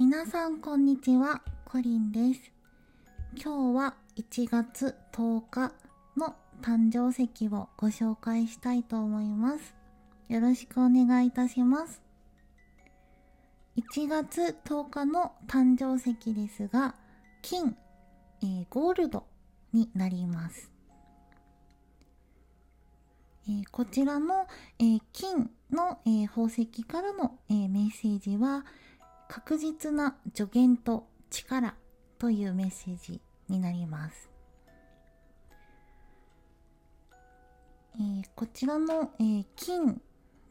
皆さんこんにちは、コリンです。今日は1月10日の誕生石をご紹介したいと思います。よろしくお願いいたします。1月10日の誕生石ですが、金、えーゴールドになります。えこちらの、え金の、え宝石からの、えメッセージは確実な助言と力というメッセージになります。えーこちらの、えー金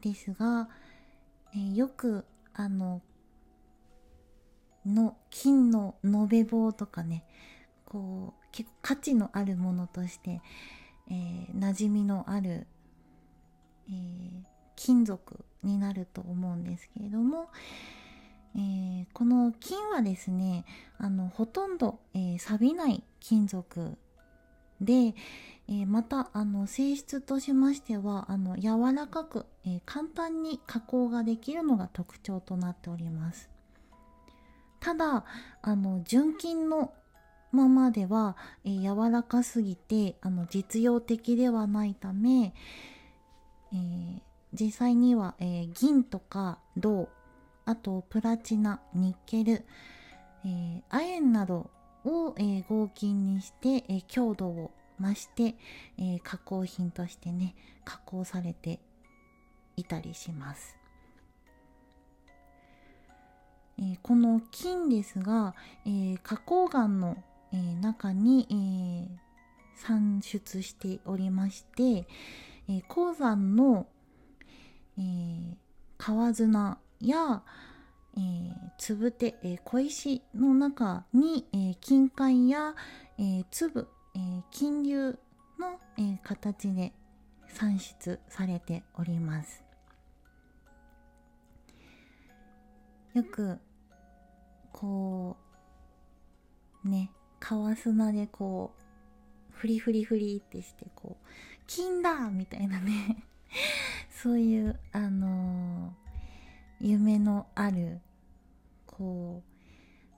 ですが、えーよくあのの金の延べ棒とかねこう結構価値のあるものとして、えー馴染みのある、えー金属になると思うんですけれども、えーこの金はですねあのほとんど、えー錆びない金属で、えーまたあの性質としましてはあの柔らかく、え簡単に加工ができるのが特徴となっております。ただあの純金のままでは、えー柔らかすぎてあの実用的ではないため、え実際には、え銀とか銅あとプラチナニッケル、えー亜鉛などを、えー合金にして、えー強度を増して、え加工品としてね加工されていたりします。えこの金ですが、えー花崗岩の、え中に、え産出しておりまして、え鉱山の、えー川砂や、えーつぶて、えー小石の中に、えー金塊や、えー粒、えー金粒の、えー形で産出されております。よくこうね川砂でこうフリフリフリってしてこう金だ！みたいなね。そういうあのー夢のあるこ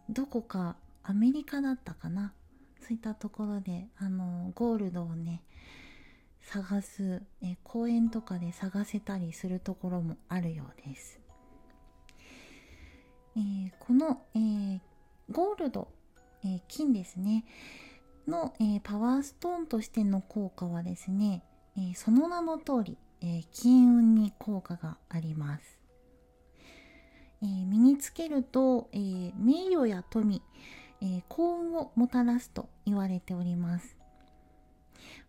うどこかアメリカだったかな？そういったところであのゴールドをね探すえ公園とかで探せたりするところもあるようです、えーこの、えーゴールド、えー金ですね。の、えパワーストーンとしての効果はですね、えその名の通り、え金運に効果があります、えー身につけると、えー名誉や富、えー幸運をもたらすと言われております。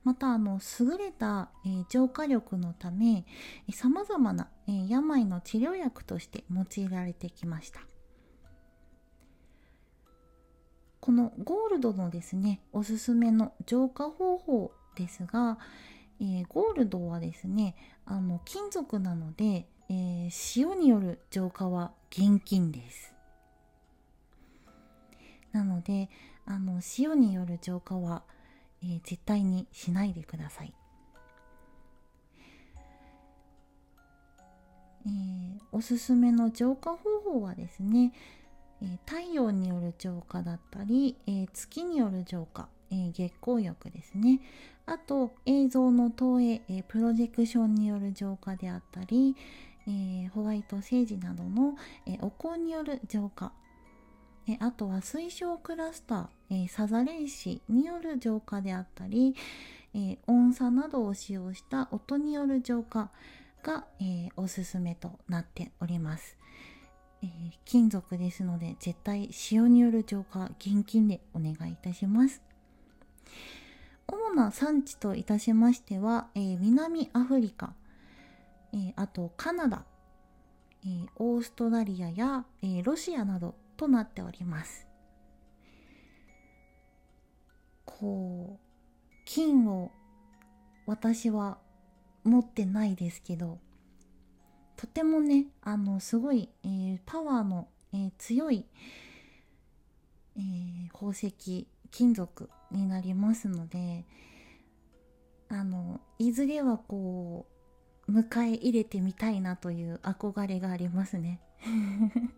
またあの優れた、えー浄化力のためさまざまな、えー病の治療薬として用いられてきました。このゴールドのですねおすすめの浄化方法ですが、えーゴールドはですねあの金属なので、えー塩による浄化は厳禁です。なのであの塩による浄化は、えー絶対にしないでください、えーおすすめの浄化方法はですね、えー太陽による浄化だったり、えー月による浄化、え月光浴ですね。あと映像の投影、えプロジェクションによる浄化であったり、えーホワイトセージなどの、えーお香による浄化。えあとは水晶クラスター、えサザレ石による浄化であったり、え音差などを使用した音による浄化が、えおすすめとなっております、えー金属ですので絶対塩による浄化厳禁でお願いいたします。主な産地といたしましては、えー南アフリカ、えーあとカナダ、えーオーストラリアや、えーロシアなどとなっております。こう金を私は持ってないですけどとてもねあのすごい、えーパワーの、えー強い、えー宝石金属になりますのであのいずれはこう迎え入れてみたいなという憧れがありますね。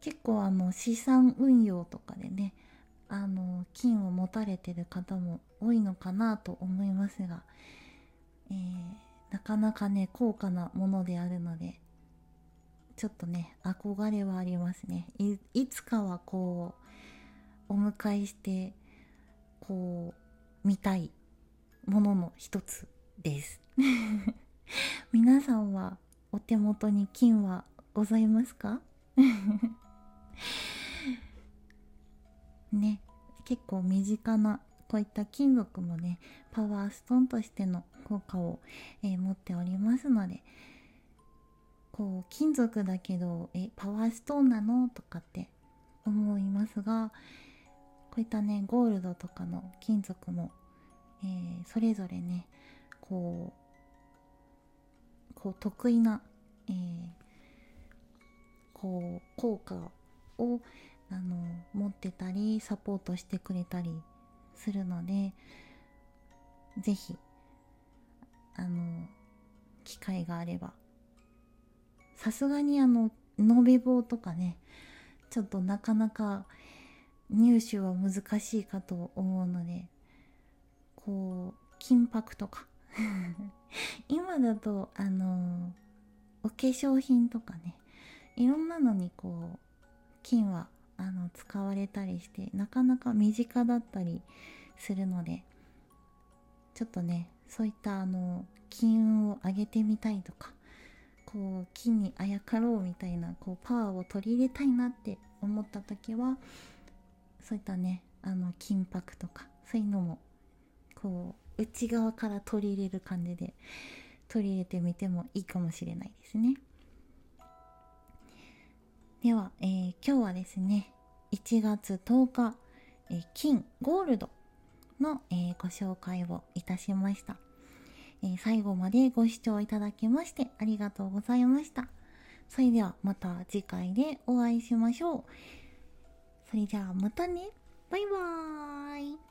結構あの資産運用とかでねあの金を持たれてる方も多いのかなと思いますが、えー、なかなかね高価なものであるのでちょっとね憧れはありますね。いつかはこうお迎えしてこう見たいものの一つ。です。皆さんはお手元に金はございますか？ね結構身近なこういった金属もねパワーストーンとしての効果を、えー、持っておりますのでこう金属だけどえパワーストーンなのとかって思いますがこういったねゴールドとかの金属も、えー、それぞれねこうこう得意な、えー、こう効果をあの持ってたりサポートしてくれたりするので是非あの機会があればさすがにあの延べ棒とかねちょっとなかなか入手は難しいかと思うのでこう金箔とか 今だとあのお化粧品とかねいろんなのにこう金はあの使われたりしてなかなか身近だったりするのでちょっとねそういったあの金運を上げてみたいとかこう金にあやかろうみたいなこうパワーを取り入れたいなって思った時はそういったねあの金箔とかそういうのもこう内側から取り入れる感じで取り入れてみてもいいかもしれないですね。では、えー、今日はですね1月10日、えー、金ゴールドの、えー、ご紹介をいたしました、え最後までご視聴いただきましてありがとうございました。それではまた次回でお会いしましょう。それじゃあまたね。バイバーイ。